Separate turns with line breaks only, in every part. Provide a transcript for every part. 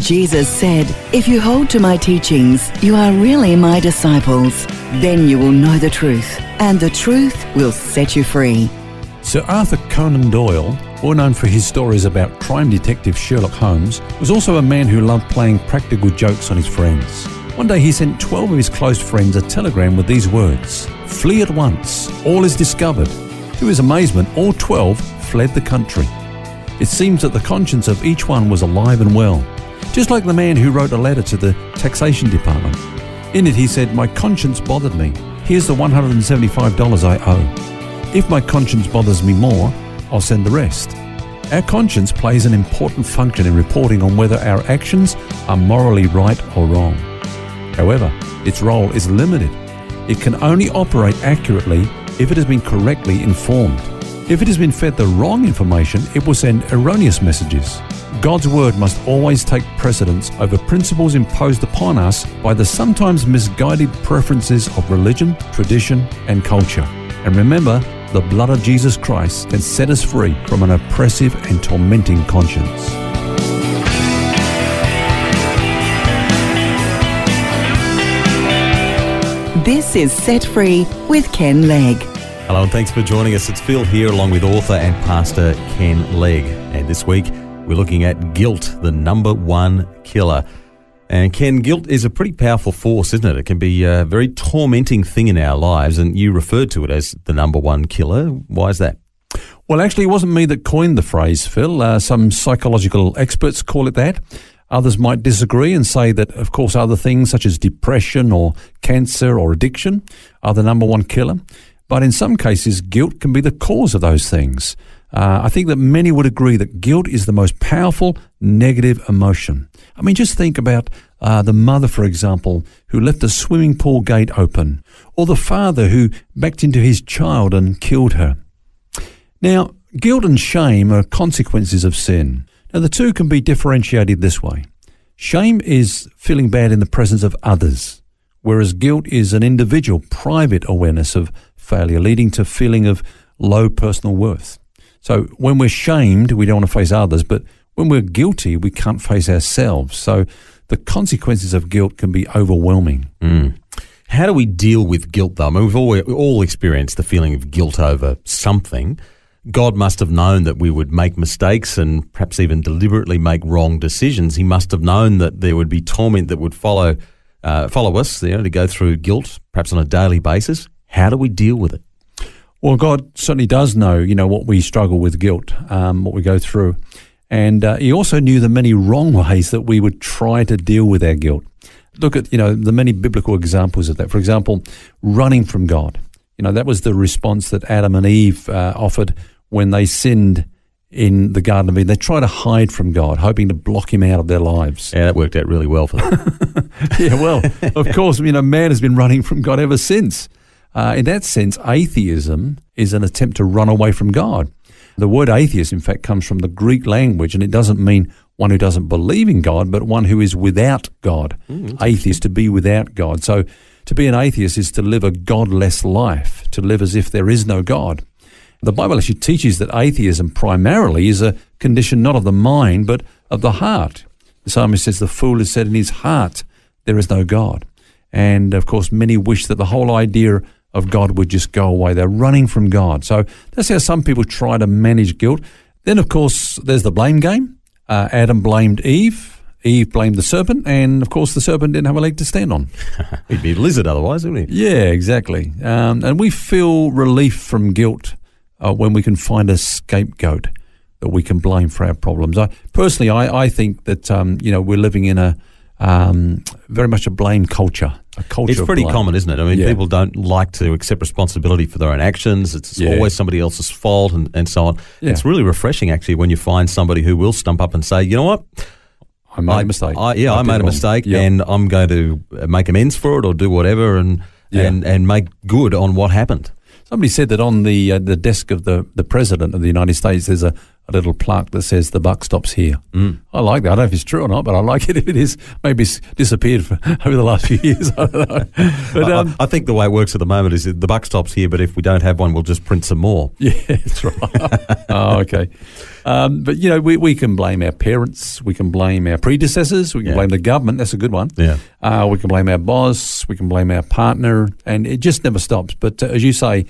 Jesus said, If you hold to my teachings, you are really my disciples. Then you will know the truth, and the truth will set you free.
Sir Arthur Conan Doyle, well known for his stories about crime detective Sherlock Holmes, was also a man who loved playing practical jokes on his friends. One day he sent 12 of his close friends a telegram with these words Flee at once, all is discovered. To his amazement, all 12 fled the country. It seems that the conscience of each one was alive and well just like the man who wrote a letter to the taxation department. In it, he said, My conscience bothered me. Here's the $175 I owe. If my conscience bothers me more, I'll send the rest. Our conscience plays an important function in reporting on whether our actions are morally right or wrong. However, its role is limited. It can only operate accurately if it has been correctly informed. If it has been fed the wrong information, it will send erroneous messages. God's word must always take precedence over principles imposed upon us by the sometimes misguided preferences of religion, tradition, and culture. And remember, the blood of Jesus Christ can set us free from an oppressive and tormenting conscience.
This is Set Free with Ken Legg.
Hello, and thanks for joining us. It's Phil here, along with author and pastor Ken Legg. And this week, we're looking at guilt, the number one killer. And Ken, guilt is a pretty powerful force, isn't it? It can be a very tormenting thing in our lives, and you referred to it as the number one killer. Why is that?
Well, actually, it wasn't me that coined the phrase, Phil. Uh, some psychological experts call it that. Others might disagree and say that, of course, other things such as depression or cancer or addiction are the number one killer. But in some cases, guilt can be the cause of those things. Uh, I think that many would agree that guilt is the most powerful negative emotion. I mean, just think about uh, the mother, for example, who left the swimming pool gate open, or the father who backed into his child and killed her. Now, guilt and shame are consequences of sin. Now, the two can be differentiated this way shame is feeling bad in the presence of others, whereas guilt is an individual, private awareness of failure, leading to feeling of low personal worth. So when we're shamed, we don't want to face others, but when we're guilty, we can't face ourselves. So the consequences of guilt can be overwhelming.
Mm. How do we deal with guilt, though? I mean, we've all, we all experienced the feeling of guilt over something. God must have known that we would make mistakes and perhaps even deliberately make wrong decisions. He must have known that there would be torment that would follow uh, follow us, you know, to go through guilt, perhaps on a daily basis. How do we deal with it?
Well, God certainly does know, you know, what we struggle with guilt, um, what we go through. And uh, he also knew the many wrong ways that we would try to deal with our guilt. Look at, you know, the many biblical examples of that. For example, running from God. You know, that was the response that Adam and Eve uh, offered when they sinned in the Garden of Eden. They tried to hide from God, hoping to block him out of their lives.
Yeah, that worked out really well for them.
yeah, well, of course, you know, man has been running from God ever since. Uh, in that sense, atheism is an attempt to run away from God. The word atheist, in fact, comes from the Greek language, and it doesn't mean one who doesn't believe in God, but one who is without God. Mm, atheist, to be without God. So to be an atheist is to live a godless life, to live as if there is no God. The Bible actually teaches that atheism primarily is a condition not of the mind, but of the heart. The psalmist says, The fool has said in his heart, There is no God. And of course, many wish that the whole idea of God would just go away. They're running from God. So that's how some people try to manage guilt. Then, of course, there's the blame game. Uh, Adam blamed Eve. Eve blamed the serpent, and of course, the serpent didn't have a leg to stand on.
He'd be a lizard otherwise, wouldn't
he? Yeah, exactly. Um, and we feel relief from guilt uh, when we can find a scapegoat that we can blame for our problems. I, personally, I, I think that um, you know we're living in a um, very much a blame culture. A culture.
It's pretty common, isn't it? I mean, yeah. people don't like to accept responsibility for their own actions. It's yeah. always somebody else's fault, and, and so on. Yeah. It's really refreshing, actually, when you find somebody who will stump up and say, "You know what."
I made I, a mistake.
I, yeah, I, I made a mistake, yep. and I'm going to make amends for it or do whatever. And and, and make good on what happened.
Somebody said that on the uh, the desk of the, the president of the United States, there's a, a little plaque that says the buck stops here. Mm. I like that. I don't know if it's true or not, but I like it if it is. Maybe it's disappeared for, over the last few years. I don't know. But, um,
I, I think the way it works at the moment is that the buck stops here, but if we don't have one, we'll just print some more.
Yeah, that's right. oh, okay. Um, but, you know, we, we can blame our parents. We can blame our predecessors. We can
Yeah.
blame the government. That's a good one.
Yeah.
Uh, we can blame our boss. We can blame our partner. And it just never stops. But uh, as you say,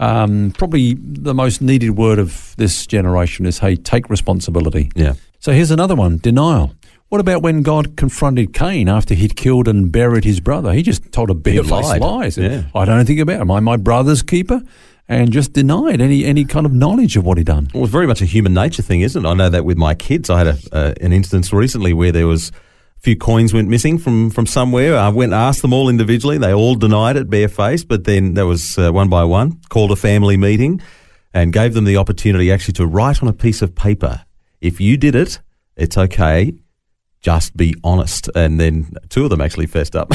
um, probably the most needed word of this generation is, hey, take responsibility.
Yeah.
So here's another one denial. What about when God confronted Cain after he'd killed and buried his brother? He just told a barefaced
lied.
lie. Said,
Yeah.
I don't think about it. Am I my brother's keeper? And just denied any, any kind of knowledge of what he'd done.
Well, it's very much a human nature thing, isn't it? I know that with my kids. I had a, uh, an instance recently where there was few coins went missing from, from somewhere. I went and asked them all individually. They all denied it barefaced, but then that was uh, one by one, called a family meeting and gave them the opportunity actually to write on a piece of paper. If you did it, it's okay. Just be honest. And then two of them actually fessed up,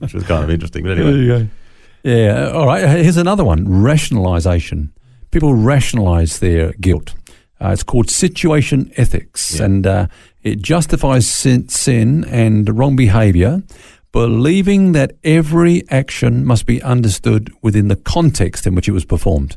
which was kind of interesting. But anyway.
you go. Yeah. All right. Here's another one rationalization. People rationalize their guilt. Uh, it's called situation ethics,
Yeah.
and uh, it justifies sin, sin and wrong behavior, believing that every action must be understood within the context in which it was performed.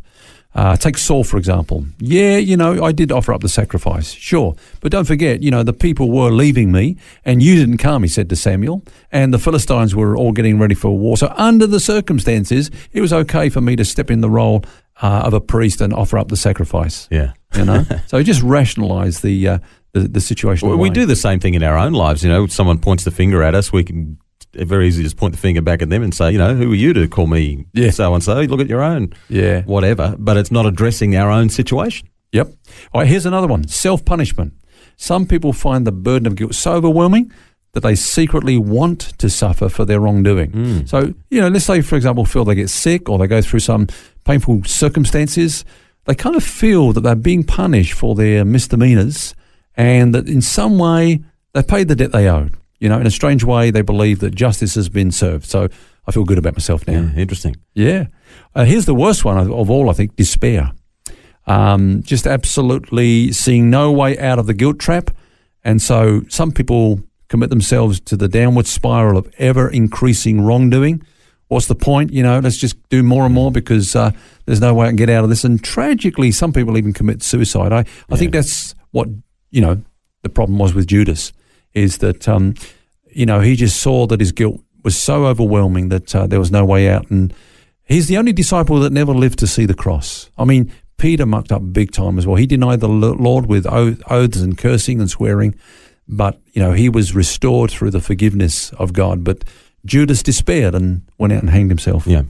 Uh, take Saul, for example. Yeah, you know, I did offer up the sacrifice, sure. But don't forget, you know, the people were leaving me, and you didn't come, he said to Samuel, and the Philistines were all getting ready for war. So, under the circumstances, it was okay for me to step in the role uh, of a priest and offer up the sacrifice.
Yeah.
You know? so, just rationalize the, uh, the, the situation.
Well, we do the same thing in our own lives. You know, someone points the finger at us, we can very easily just point the finger back at them and say, you know, who are you to call me
Yeah.
so and so? Look at your own,
Yeah.
whatever. But it's not addressing our own situation.
Yep. All right, here's another one self punishment. Some people find the burden of guilt so overwhelming that they secretly want to suffer for their wrongdoing. Hmm. So, you know, let's say, for example, feel they get sick or they go through some painful circumstances. They kind of feel that they're being punished for their misdemeanors and that in some way they paid the debt they owed. You know, in a strange way, they believe that justice has been served. So I feel good about myself now.
Yeah, interesting.
Yeah. Uh, here's the worst one of, of all, I think despair. Um, just absolutely seeing no way out of the guilt trap. And so some people commit themselves to the downward spiral of ever increasing wrongdoing. What's the point? You know, let's just do more and more because uh, there's no way I can get out of this. And tragically, some people even commit suicide. I, I think that's what, you know, the problem was with Judas is that, um, you know, he just saw that his guilt was so overwhelming that uh, there was no way out. And he's the only disciple that never lived to see the cross. I mean, Peter mucked up big time as well. He denied the Lord with oaths and cursing and swearing, but, you know, he was restored through the forgiveness of God. But Judas despaired and went out and hanged himself.
Yeah.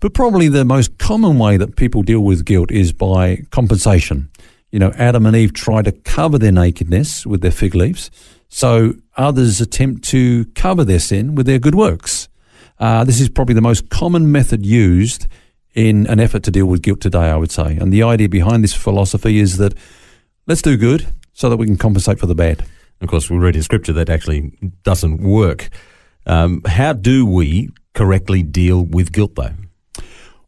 But probably the most common way that people deal with guilt is by compensation. You know, Adam and Eve try to cover their nakedness with their fig leaves, so others attempt to cover their sin with their good works. Uh, this is probably the most common method used in an effort to deal with guilt today, I would say. And the idea behind this philosophy is that let's do good so that we can compensate for the bad.
Of course, we read in scripture that actually doesn't work. Um, how do we correctly deal with guilt, though?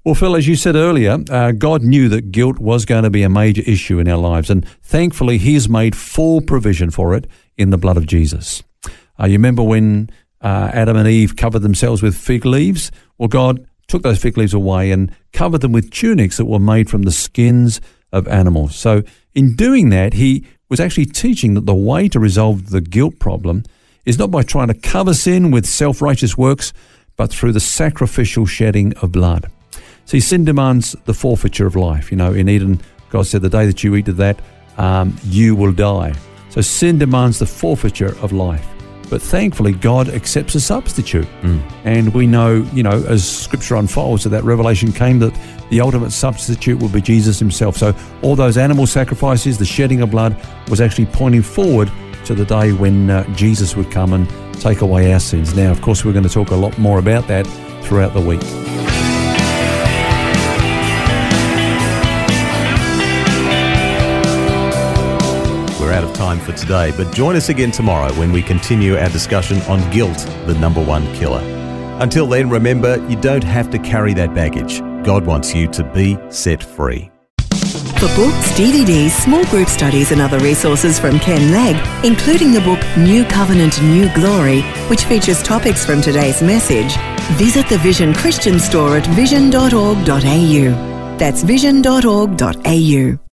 Well, Phil, as you said earlier, uh, God knew that guilt was going to be a major issue in our lives, and thankfully, He has made full provision for it in the blood of Jesus. Uh, you remember when uh, Adam and Eve covered themselves with fig leaves? Well, God took those fig leaves away and covered them with tunics that were made from the skins of animals. So, in doing that, He was actually teaching that the way to resolve the guilt problem is not by trying to cover sin with self righteous works, but through the sacrificial shedding of blood. See, sin demands the forfeiture of life. You know, in Eden, God said, The day that you eat of that, um, you will die. So sin demands the forfeiture of life. But thankfully, God accepts a substitute. And we know, you know, as scripture unfolds, that that revelation came that the ultimate substitute would be Jesus himself. So all those animal sacrifices, the shedding of blood, was actually pointing forward to the day when uh, Jesus would come and take away our sins. Now, of course, we're going to talk a lot more about that throughout the week.
Out of time for today, but join us again tomorrow when we continue our discussion on guilt, the number one killer. Until then, remember, you don't have to carry that baggage. God wants you to be set free.
For books, DVDs, small group studies, and other resources from Ken Legg, including the book New Covenant, New Glory, which features topics from today's message, visit the Vision Christian store at vision.org.au. That's vision.org.au.